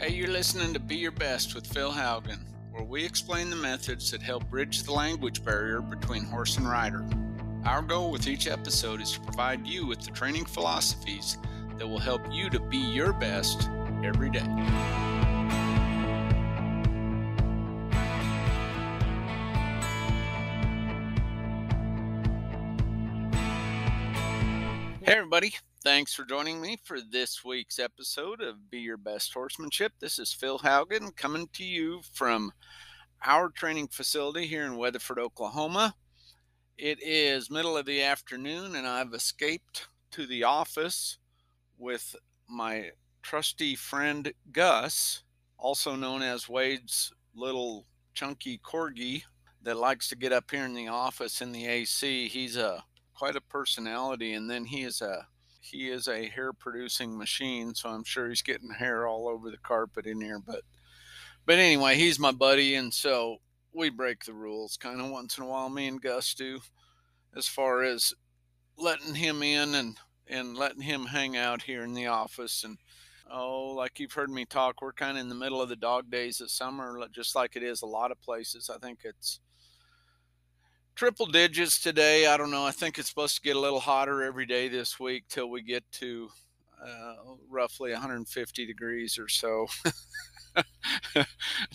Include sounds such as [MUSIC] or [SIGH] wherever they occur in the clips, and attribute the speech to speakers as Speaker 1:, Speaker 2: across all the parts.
Speaker 1: Hey, you're listening to Be Your Best with Phil Haugen, where we explain the methods that help bridge the language barrier between horse and rider. Our goal with each episode is to provide you with the training philosophies that will help you to be your best every day. Hey, everybody. Thanks for joining me for this week's episode of Be Your Best Horsemanship. This is Phil Haugen coming to you from our training facility here in Weatherford, Oklahoma. It is middle of the afternoon, and I've escaped to the office with my trusty friend Gus, also known as Wade's little chunky corgi that likes to get up here in the office in the AC. He's a quite a personality, and then he is a he is a hair producing machine, so I'm sure he's getting hair all over the carpet in here. But but anyway, he's my buddy, and so we break the rules kind of once in a while. Me and Gus do, as far as letting him in and and letting him hang out here in the office. And oh, like you've heard me talk, we're kind of in the middle of the dog days of summer, just like it is a lot of places. I think it's triple digits today. I don't know. I think it's supposed to get a little hotter every day this week till we get to uh, roughly 150 degrees or so. [LAUGHS]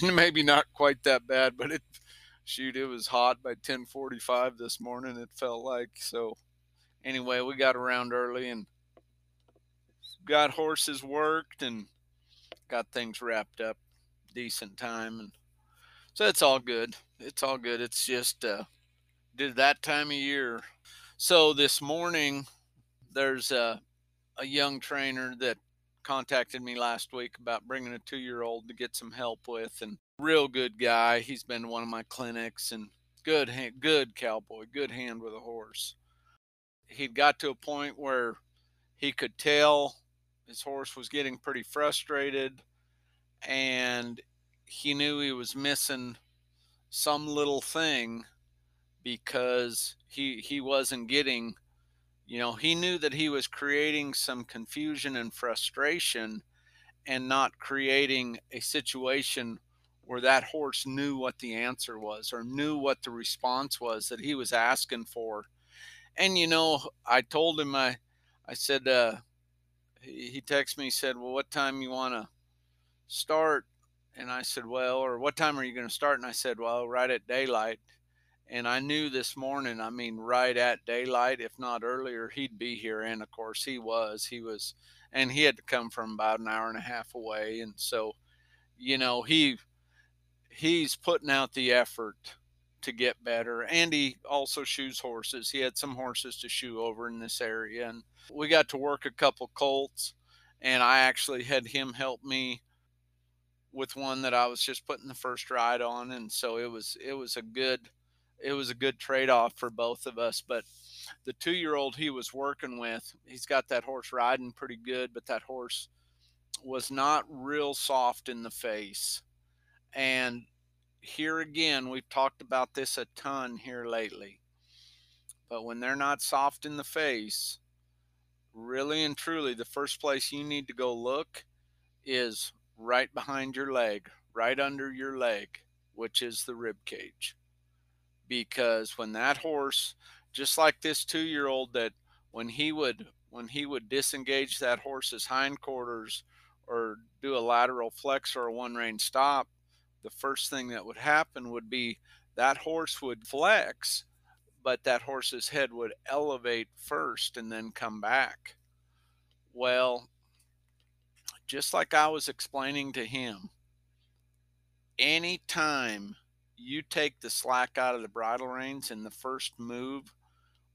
Speaker 1: Maybe not quite that bad, but it shoot, it was hot by 10:45 this morning. It felt like so. Anyway, we got around early and got horses worked and got things wrapped up decent time and so it's all good. It's all good. It's just uh, did that time of year. So this morning, there's a, a young trainer that contacted me last week about bringing a two year old to get some help with, and real good guy. He's been to one of my clinics and good, good cowboy, good hand with a horse. He'd got to a point where he could tell his horse was getting pretty frustrated, and he knew he was missing some little thing because he he wasn't getting you know he knew that he was creating some confusion and frustration and not creating a situation where that horse knew what the answer was or knew what the response was that he was asking for. And you know i told him i i said uh he, he texted me he said well what time you want to start? And i said well or what time are you going to start? And i said well right at daylight and I knew this morning, I mean, right at daylight, if not earlier, he'd be here. And of course, he was. He was, and he had to come from about an hour and a half away. And so, you know, he he's putting out the effort to get better. And he also shoes horses. He had some horses to shoe over in this area, and we got to work a couple colts. And I actually had him help me with one that I was just putting the first ride on, and so it was it was a good it was a good trade off for both of us. But the two year old he was working with, he's got that horse riding pretty good, but that horse was not real soft in the face. And here again, we've talked about this a ton here lately. But when they're not soft in the face, really and truly, the first place you need to go look is right behind your leg, right under your leg, which is the rib cage because when that horse just like this two year old that when he would when he would disengage that horse's hindquarters or do a lateral flex or a one rein stop the first thing that would happen would be that horse would flex but that horse's head would elevate first and then come back. Well just like i was explaining to him anytime you take the slack out of the bridle reins and the first move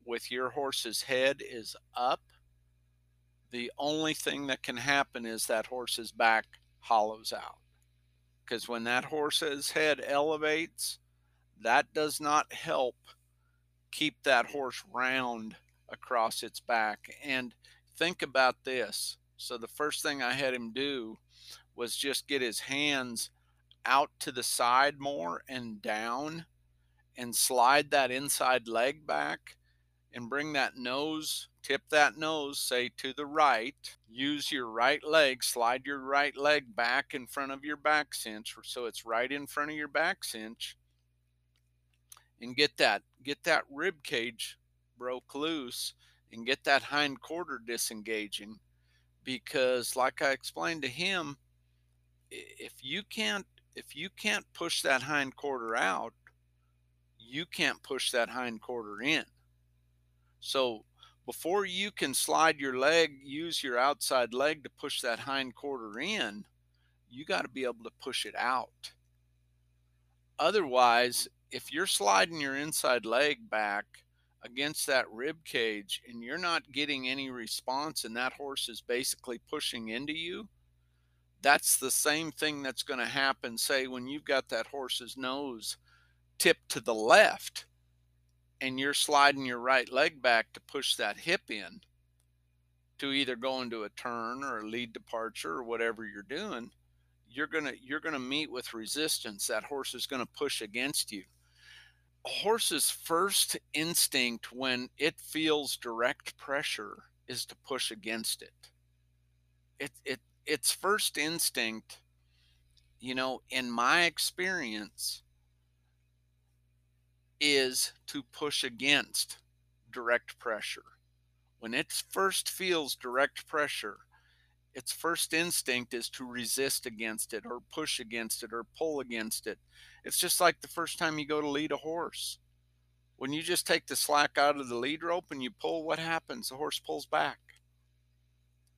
Speaker 1: with your horse's head is up, the only thing that can happen is that horse's back hollows out. Because when that horse's head elevates, that does not help keep that horse round across its back. And think about this. So, the first thing I had him do was just get his hands out to the side more and down and slide that inside leg back and bring that nose, tip that nose, say to the right. Use your right leg, slide your right leg back in front of your back cinch so it's right in front of your back cinch and get that get that rib cage broke loose and get that hind quarter disengaging because like I explained to him if you can't if you can't push that hind quarter out you can't push that hind quarter in. So before you can slide your leg use your outside leg to push that hind quarter in you got to be able to push it out. Otherwise if you're sliding your inside leg back against that rib cage and you're not getting any response and that horse is basically pushing into you, that's the same thing that's going to happen, say, when you've got that horse's nose tipped to the left and you're sliding your right leg back to push that hip in to either go into a turn or a lead departure or whatever you're doing you're going to you're going to meet with resistance that horse is going to push against you a horse's first instinct when it feels direct pressure is to push against it. It it its first instinct, you know, in my experience, is to push against direct pressure. When it first feels direct pressure, its first instinct is to resist against it or push against it or pull against it. It's just like the first time you go to lead a horse. When you just take the slack out of the lead rope and you pull, what happens? The horse pulls back.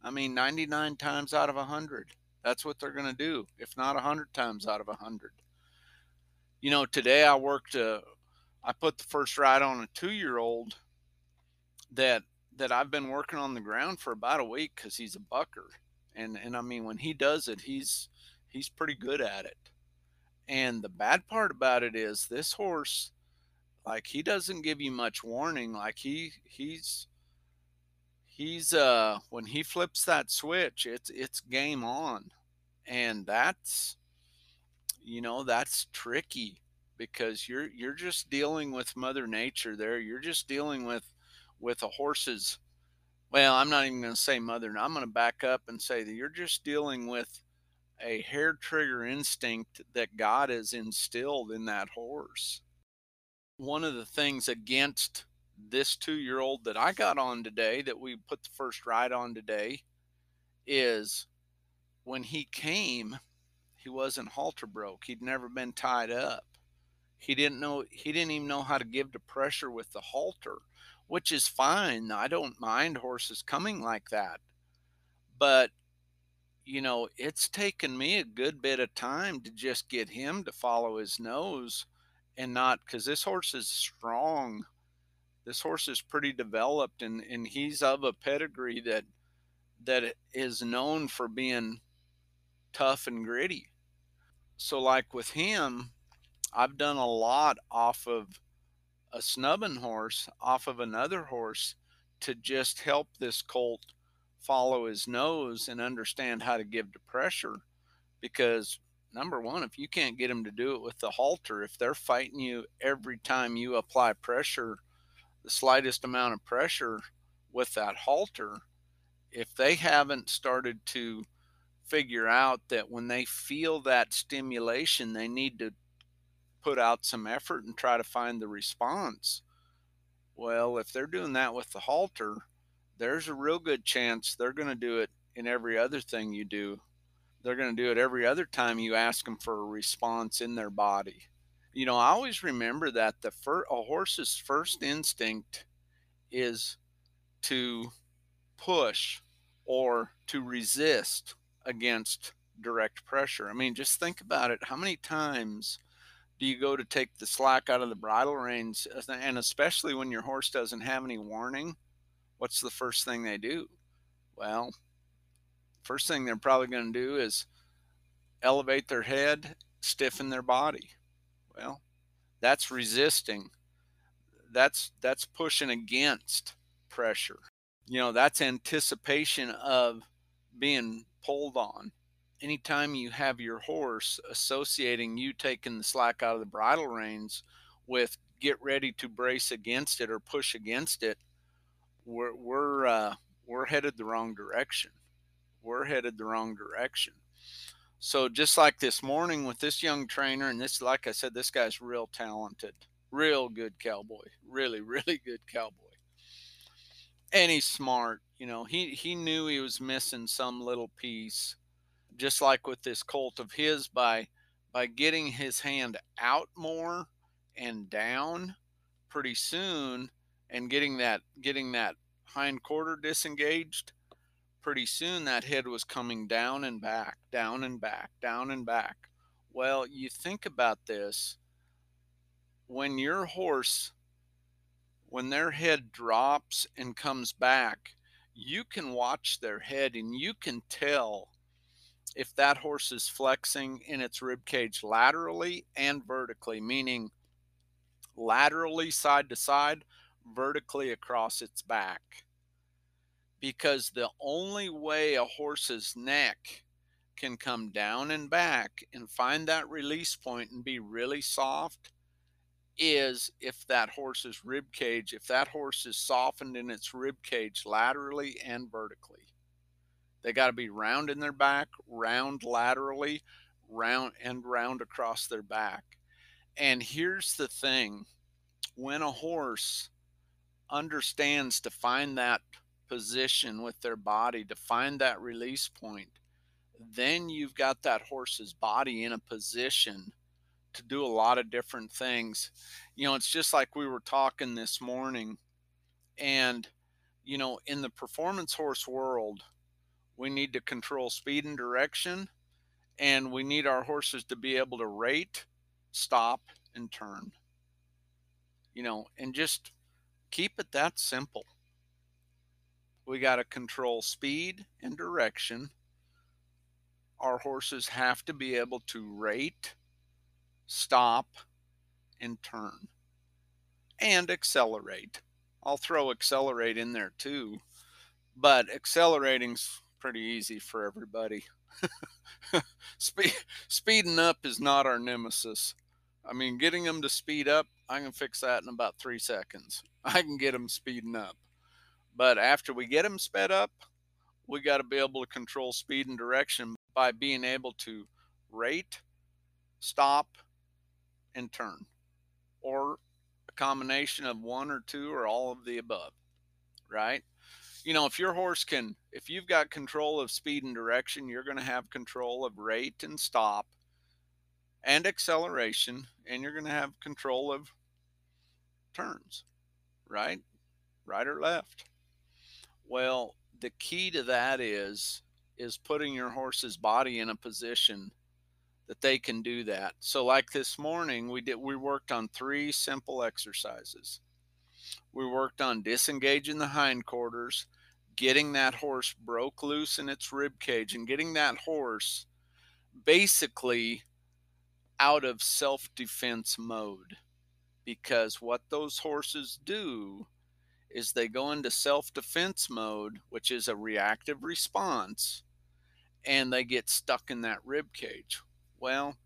Speaker 1: I mean, 99 times out of 100, that's what they're going to do, if not 100 times out of 100. You know, today I worked, uh, I put the first ride on a two year old that that I've been working on the ground for about a week because he's a bucker, and and I mean when he does it, he's he's pretty good at it. And the bad part about it is this horse, like he doesn't give you much warning. Like he he's he's uh when he flips that switch, it's it's game on, and that's you know that's tricky because you're you're just dealing with mother nature there. You're just dealing with with a horse's well i'm not even going to say mother i'm going to back up and say that you're just dealing with a hair trigger instinct that god has instilled in that horse. One of the things against this two year old that i got on today that we put the first ride on today is when he came he wasn't halter broke he'd never been tied up he didn't know he didn't even know how to give the pressure with the halter which is fine. I don't mind horses coming like that. But, you know, it's taken me a good bit of time to just get him to follow his nose and not because this horse is strong. This horse is pretty developed and, and he's of a pedigree that that is known for being tough and gritty. So like with him, I've done a lot off of a snubbing horse off of another horse to just help this colt follow his nose and understand how to give the pressure because number one if you can't get them to do it with the halter if they're fighting you every time you apply pressure the slightest amount of pressure with that halter if they haven't started to figure out that when they feel that stimulation they need to put out some effort and try to find the response. Well, if they're doing that with the halter, there's a real good chance they're going to do it in every other thing you do. They're going to do it every other time you ask them for a response in their body. You know, I always remember that the fir- a horse's first instinct is to push or to resist against direct pressure. I mean, just think about it. How many times do you go to take the slack out of the bridle reins and especially when your horse doesn't have any warning what's the first thing they do well first thing they're probably going to do is elevate their head stiffen their body well that's resisting that's that's pushing against pressure you know that's anticipation of being pulled on anytime you have your horse associating you taking the slack out of the bridle reins with get ready to brace against it or push against it, we're we're uh, we're headed the wrong direction. We're headed the wrong direction. So just like this morning with this young trainer, and this, like I said, this guy's real talented, real good cowboy, really, [LAUGHS] really good cowboy. And he's smart. You know, he he knew he was missing some little piece, just like with this colt of his by by getting his hand out more and down pretty soon and getting that getting that hind quarter disengaged pretty soon that head was coming down and back down and back down and back well you think about this when your horse when their head drops and comes back you can watch their head and you can tell if that horse is flexing in its rib cage laterally and vertically meaning laterally side to side, vertically across its back. Because the only way a horse's neck can come down and back and find that release point and be really soft is if that horse's rib cage, if that horse is softened in its rib cage laterally and vertically. They got to be round in their back, round laterally, round and round across their back. And here's the thing when a horse understands to find that position with their body, to find that release point, then you've got that horse's body in a position to do a lot of different things. You know, it's just like we were talking this morning. And, you know, in the performance horse world, we need to control speed and direction, and we need our horses to be able to rate, stop, and turn you know, and just keep it that simple. We got to control speed and direction. Our horses have to be able to rate, stop, and turn, and accelerate. I'll throw accelerate in there too, but accelerating's pretty easy for everybody. [LAUGHS] Speed, speeding up is not our nemesis. I mean, getting them to speed up, I can fix that in about three seconds. I can get them speeding up. But after we get them sped up, we got to be able to control speed and direction by being able to rate, stop, and turn, or a combination of one or two or all of the above, right? You know, if your horse can, if you've got control of speed and direction, you're going to have control of rate and stop and acceleration, and you're going to have control of turns, right? Right or left. Well, the key to that is is putting your horse's body in a position that they can do that. So like this morning we did we worked on three simple exercises. We worked on disengaging the hindquarters, getting that horse broke loose in its rib cage and getting that horse basically out of self defense mode because what those horses do is they go into self defense mode, which is a reactive response, and they get stuck in that rib cage. Well,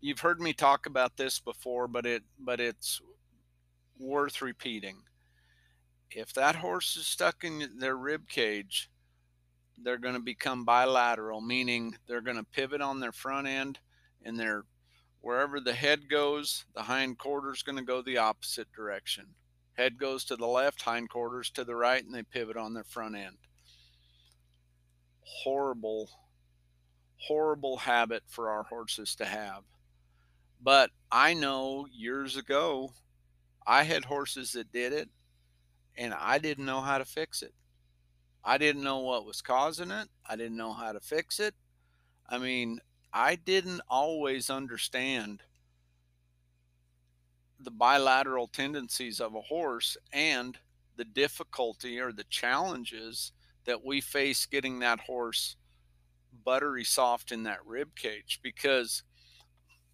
Speaker 1: you've heard me talk about this before, but it but it's worth repeating. If that horse is stuck in their rib cage, they're going to become bilateral, meaning they're going to pivot on their front end and their wherever the head goes, the hind quarter is going to go the opposite direction. Head goes to the left, hind quarters to the right, and they pivot on their front end. Horrible, horrible habit for our horses to have. But I know years ago, I had horses that did it, and I didn't know how to fix it. I didn't know what was causing it. I didn't know how to fix it. I mean, I didn't always understand the bilateral tendencies of a horse and the difficulty or the challenges that we face getting that horse buttery soft in that rib cage because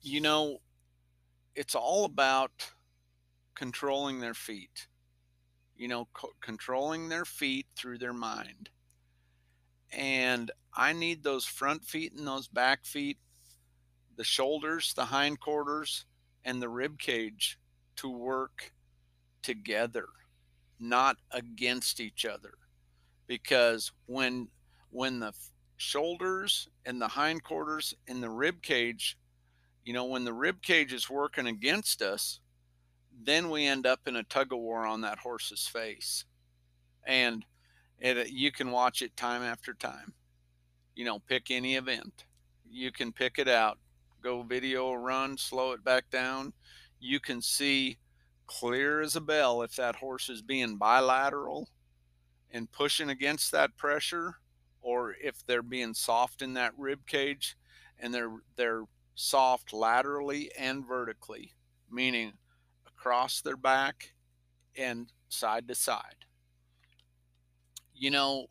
Speaker 1: you know it's all about controlling their feet you know co- controlling their feet through their mind. And I need those front feet and those back feet, the shoulders, the hindquarters, and the rib cage to work together, not against each other. Because when when the shoulders and the hindquarters and the rib cage, you know, when the rib cage is working against us, then we end up in a tug of war on that horse's face. And it, you can watch it time after time. You know, pick any event. You can pick it out. Go video a run, slow it back down. You can see clear as a bell if that horse is being bilateral and pushing against that pressure or if they're being soft in that rib cage and they're they're soft laterally and vertically meaning across their back and side to side you know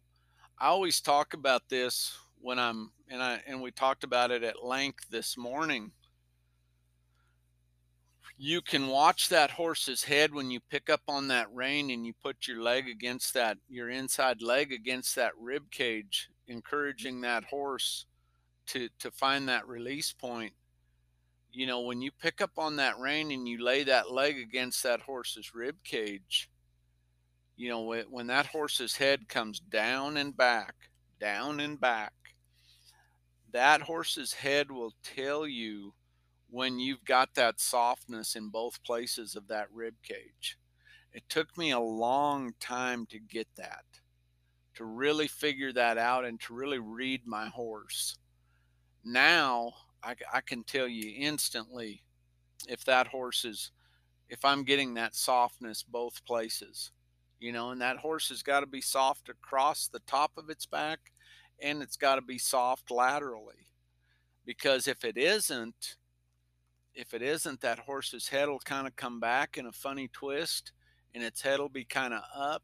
Speaker 1: i always talk about this when i'm and i and we talked about it at length this morning. You can watch that horse's head when you pick up on that rein and you put your leg against that your inside leg against that rib cage encouraging that horse to to find that release point. You know when you pick up on that rein and you lay that leg against that horse's rib cage you know when that horse's head comes down and back down and back that horse's head will tell you when you've got that softness in both places of that rib cage. It took me a long time to get that, to really figure that out and to really read my horse. Now I, I can tell you instantly if that horse is, if I'm getting that softness both places, you know, and that horse has got to be soft across the top of its back and it's got to be soft laterally. Because if it isn't, if it isn't, that horse's head will kind of come back in a funny twist and its head will be kind of up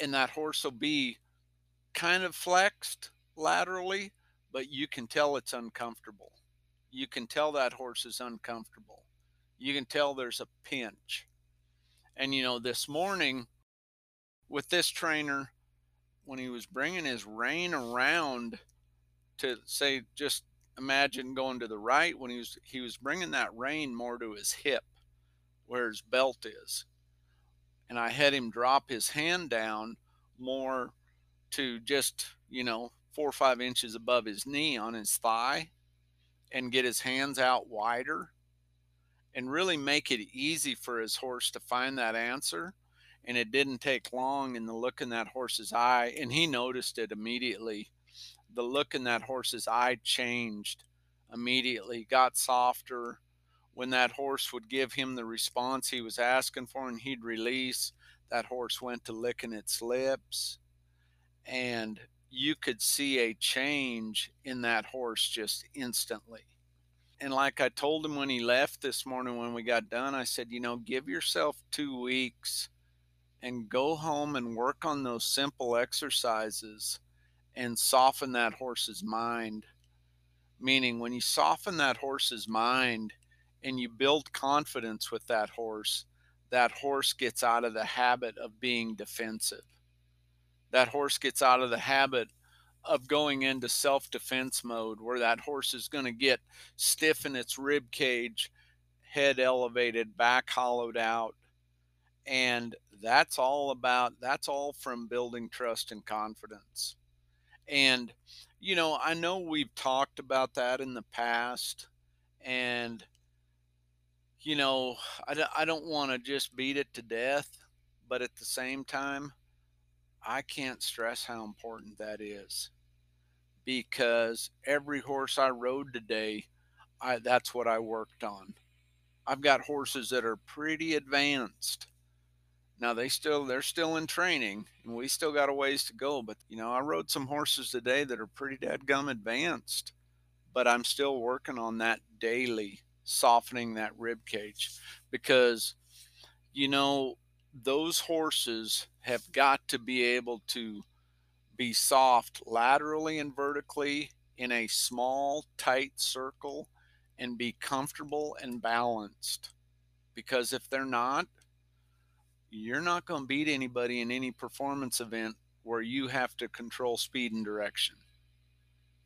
Speaker 1: and that horse will be kind of flexed laterally, but you can tell it's uncomfortable. You can tell that horse is uncomfortable. You can tell there's a pinch. And you know, this morning with this trainer, when he was bringing his rein around to say just imagine going to the right when he was he was bringing that rein more to his hip where his belt is. And i had him drop his hand down more to just you know four or five inches above his knee on his thigh and get his hands out wider and really make it easy for his horse to find that answer and it didn't take long in the look in that horse's eye and he noticed it immediately the look in that horse's eye changed immediately, got softer. When that horse would give him the response he was asking for and he'd release, that horse went to licking its lips. And you could see a change in that horse just instantly. And like I told him when he left this morning when we got done, I said, you know, give yourself two weeks and go home and work on those simple exercises and soften that horse's mind. Meaning, when you soften that horse's mind and you build confidence with that horse, that horse gets out of the habit of being defensive. That horse gets out of the habit of going into self defense mode where that horse is going to get stiff in its rib cage, head elevated, back hollowed out. And that's all about, that's all from building trust and confidence. And, you know, I know we've talked about that in the past. And, you know, I, I don't want to just beat it to death. But at the same time, I can't stress how important that is. Because every horse I rode today, I, that's what I worked on. I've got horses that are pretty advanced now they still they're still in training, and we still got a ways to go. But you know, I rode some horses today that are pretty dead gum advanced, but I'm still working on that daily, softening that rib cage, because you know those horses have got to be able to be soft laterally and vertically in a small tight circle and be comfortable and balanced because if they're not you're not going to beat anybody in any performance event where you have to control speed and direction.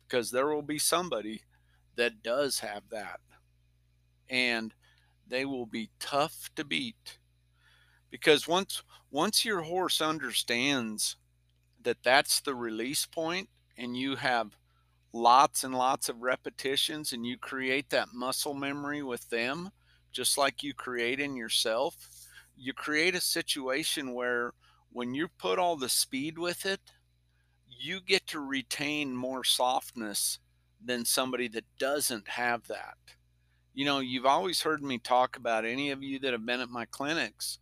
Speaker 1: Because there will be somebody that does have that. And they will be tough to beat. Because once once your horse understands that that's the release point and you have lots and lots of repetitions and you create that muscle memory with them just like you create in yourself you create a situation where when you put all the speed with it you get to retain more softness than somebody that doesn't have that you know you've always heard me talk about any of you that have been at my clinics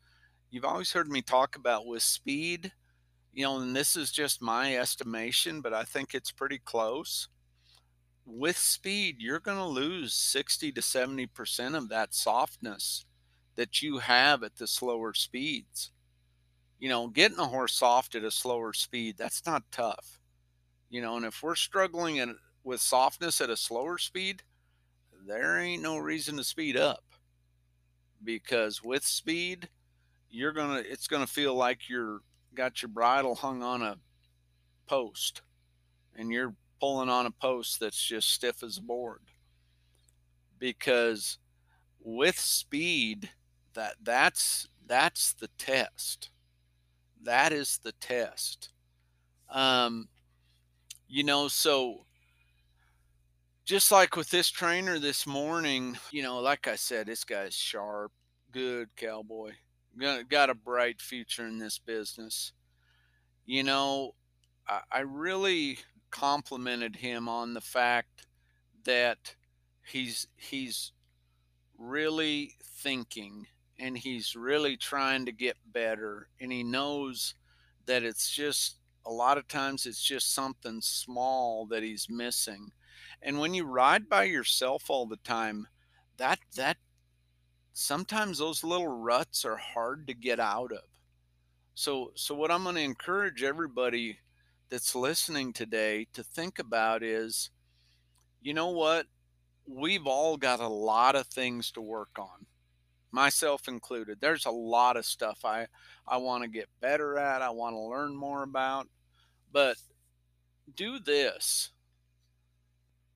Speaker 1: you've always heard me talk about with speed you know, and this is just my estimation, but I think it's pretty close. With speed, you're going to lose 60 to 70% of that softness that you have at the slower speeds. You know, getting a horse soft at a slower speed, that's not tough. You know, and if we're struggling at, with softness at a slower speed, there ain't no reason to speed up because with speed, you're going to, it's going to feel like you're got your bridle hung on a post and you're pulling on a post that's just stiff as a board because with speed that that's that's the test that is the test um you know so just like with this trainer this morning you know like i said this guy's sharp good cowboy got a bright future in this business. You know, I, I really complimented him on the fact that he's he's really thinking and he's really trying to get better and he knows that it's just a lot of times it's just something small that he's missing and when you ride by yourself all the time that that sometimes those little ruts are hard to get out of. So, so what I'm going to encourage everybody that's listening today to think about is, you know what? We've all got a lot of things to work on, myself included. There's a lot of stuff I I want to get better at. I want to learn more about. But do this.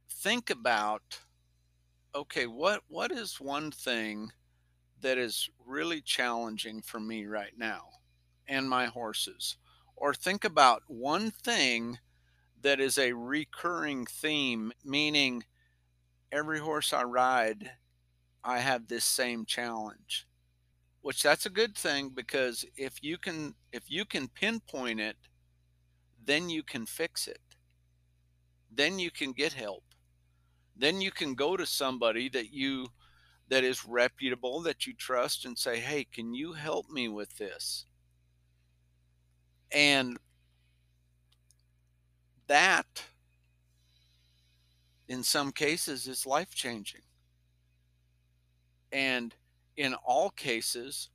Speaker 1: Think about okay, what what is one thing that is really challenging for me right now and my horses. Or think about one thing that is a recurring theme, meaning every horse I ride, I have this same challenge. Which that's a good thing because if you can if you can pinpoint it, then you can fix it. Then you can get help. Then you can go to somebody that you that is reputable that you trust and say, hey, can you help me with this? And that, in some cases, is life changing. And in all cases,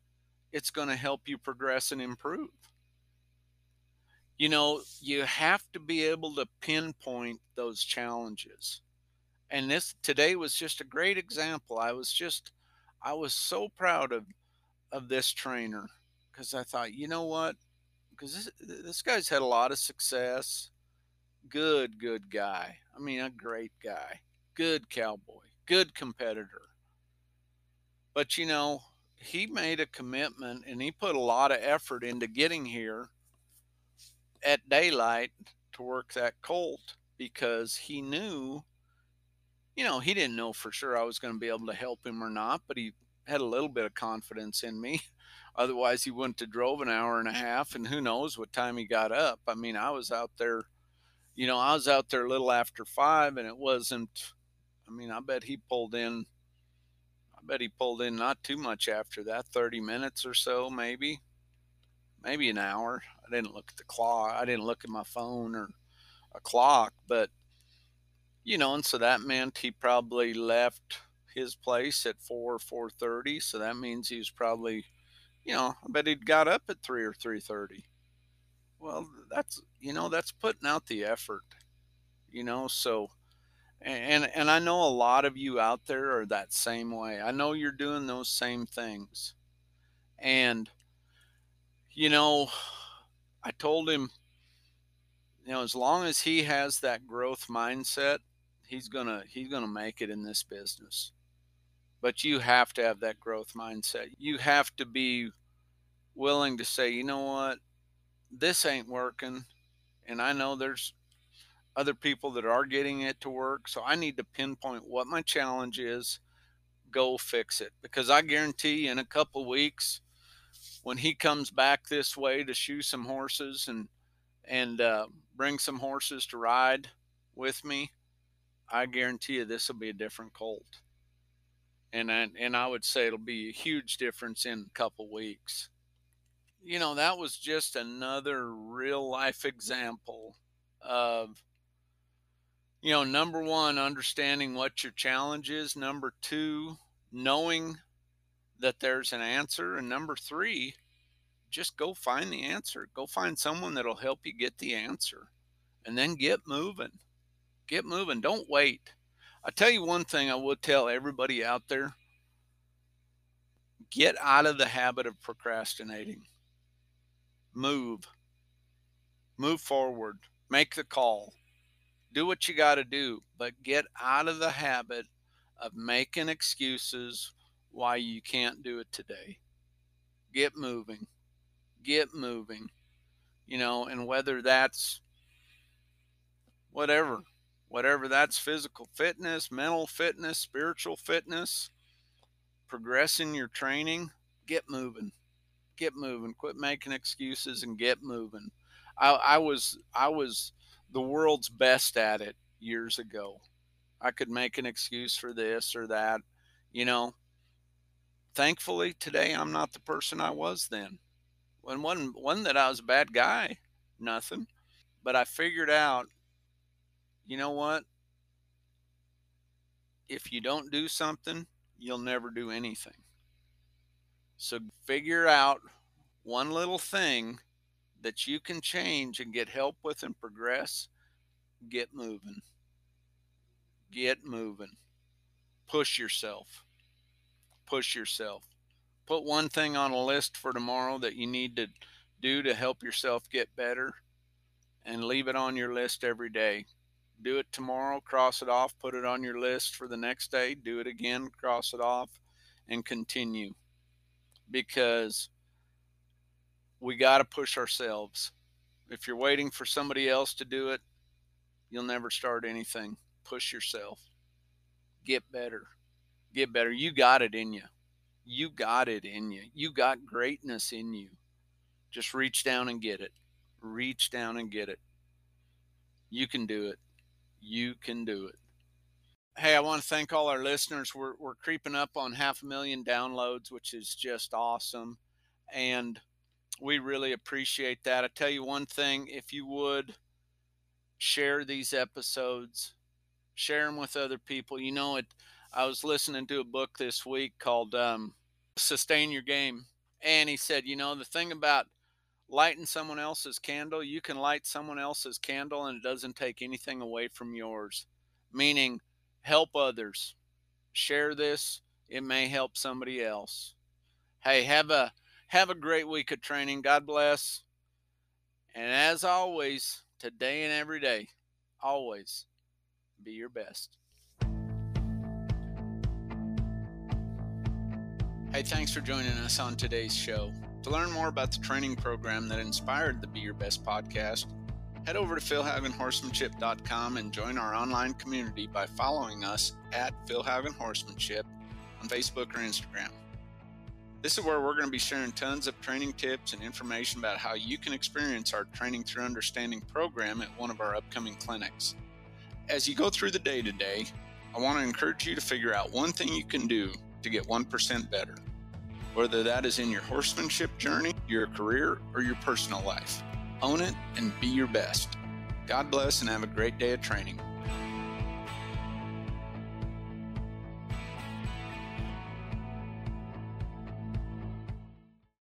Speaker 1: it's going to help you progress and improve. You know, you have to be able to pinpoint those challenges and this today was just a great example. I was just I was so proud of of this trainer because I thought, you know what? Because this this guy's had a lot of success. Good, good guy. I mean, a great guy. Good cowboy. Good competitor. But you know, he made a commitment and he put a lot of effort into getting here at daylight to work that colt because he knew you know, he didn't know for sure I was going to be able to help him or not, but he had a little bit of confidence in me. [LAUGHS] Otherwise, he wouldn't have drove an hour and a half, and who knows what time he got up. I mean, I was out there, you know, I was out there a little after five, and it wasn't. I mean, I bet he pulled in. Bet he pulled in not too much after that, thirty minutes or so, maybe, maybe an hour. I didn't look at the clock. I didn't look at my phone or a clock, but you know, and so that meant he probably left his place at four four thirty. So that means he was probably, you know, I bet he'd got up at three or three thirty. Well, that's you know that's putting out the effort, you know. So, and and I know a lot of you out there are that same way. I know you're doing those same things, and you know, [SIGHS] I told him, you know, as long as he has that growth mindset, he's gonna he's gonna make it in this business. But you have to have that growth mindset. You have to be willing to say, you know what, this ain't working. And I know there's other people that are getting it to work. So I need to pinpoint what my challenge is, go fix it. Because I guarantee in a couple weeks, when he comes back this way to shoe some horses and and uh, bring some horses to ride with me, I guarantee you this will be a different colt. And I, and I would say it'll be a huge difference in a couple weeks. You know, that was just another real life example of you know, number one, understanding what your challenge is. Number two, knowing that there's an answer. And number three, just go find the answer. Go find someone that'll help you get the answer and then get moving. Get moving. Don't wait. I tell you one thing I would tell everybody out there get out of the habit of procrastinating. Move. Move forward. Make the call do what you got to do, but get out of the habit of making excuses why you can't do it today. Get moving. Get moving. You know, and whether that's whatever, whatever that's physical fitness, mental fitness, spiritual fitness, progressing your training, get moving. Get moving. Quit making excuses and get moving. I, I was I was the world's best at it years ago. I could make an excuse for this or that, you know. Thankfully, today I'm not the person I was then. When one one that I was a bad guy, nothing. But I figured out, you know what? If you don't do something, you'll never do anything. So figure out one little thing that you can change and get help with and progress, get moving. Get moving. Push yourself. Push yourself. Put one thing on a list for tomorrow that you need to do to help yourself get better and leave it on your list every day. Do it tomorrow, cross it off, put it on your list for the next day, do it again, cross it off, and continue. Because we got to push ourselves. If you're waiting for somebody else to do it, you'll never start anything. Push yourself. Get better. Get better. You got it in you. You got it in you. You got greatness in you. Just reach down and get it. Reach down and get it. You can do it. You can do it. Hey, I want to thank all our listeners. We're, we're creeping up on half a million downloads, which is just awesome. And we really appreciate that. I tell you one thing if you would share these episodes, share them with other people. You know, it. I was listening to a book this week called um, Sustain Your Game. And he said, you know, the thing about lighting someone else's candle, you can light someone else's candle and it doesn't take anything away from yours. Meaning, help others. Share this, it may help somebody else. Hey, have a have a great week of training. God bless. And as always, today and every day, always be your best. Hey, thanks for joining us on today's show. To learn more about the training program that inspired the Be Your Best podcast, head over to philhaugenhorsemanship.com and join our online community by following us at Phil Horsemanship on Facebook or Instagram. This is where we're going to be sharing tons of training tips and information about how you can experience our Training Through Understanding program at one of our upcoming clinics. As you go through the day today, I want to encourage you to figure out one thing you can do to get 1% better, whether that is in your horsemanship journey, your career, or your personal life. Own it and be your best. God bless and have a great day of training.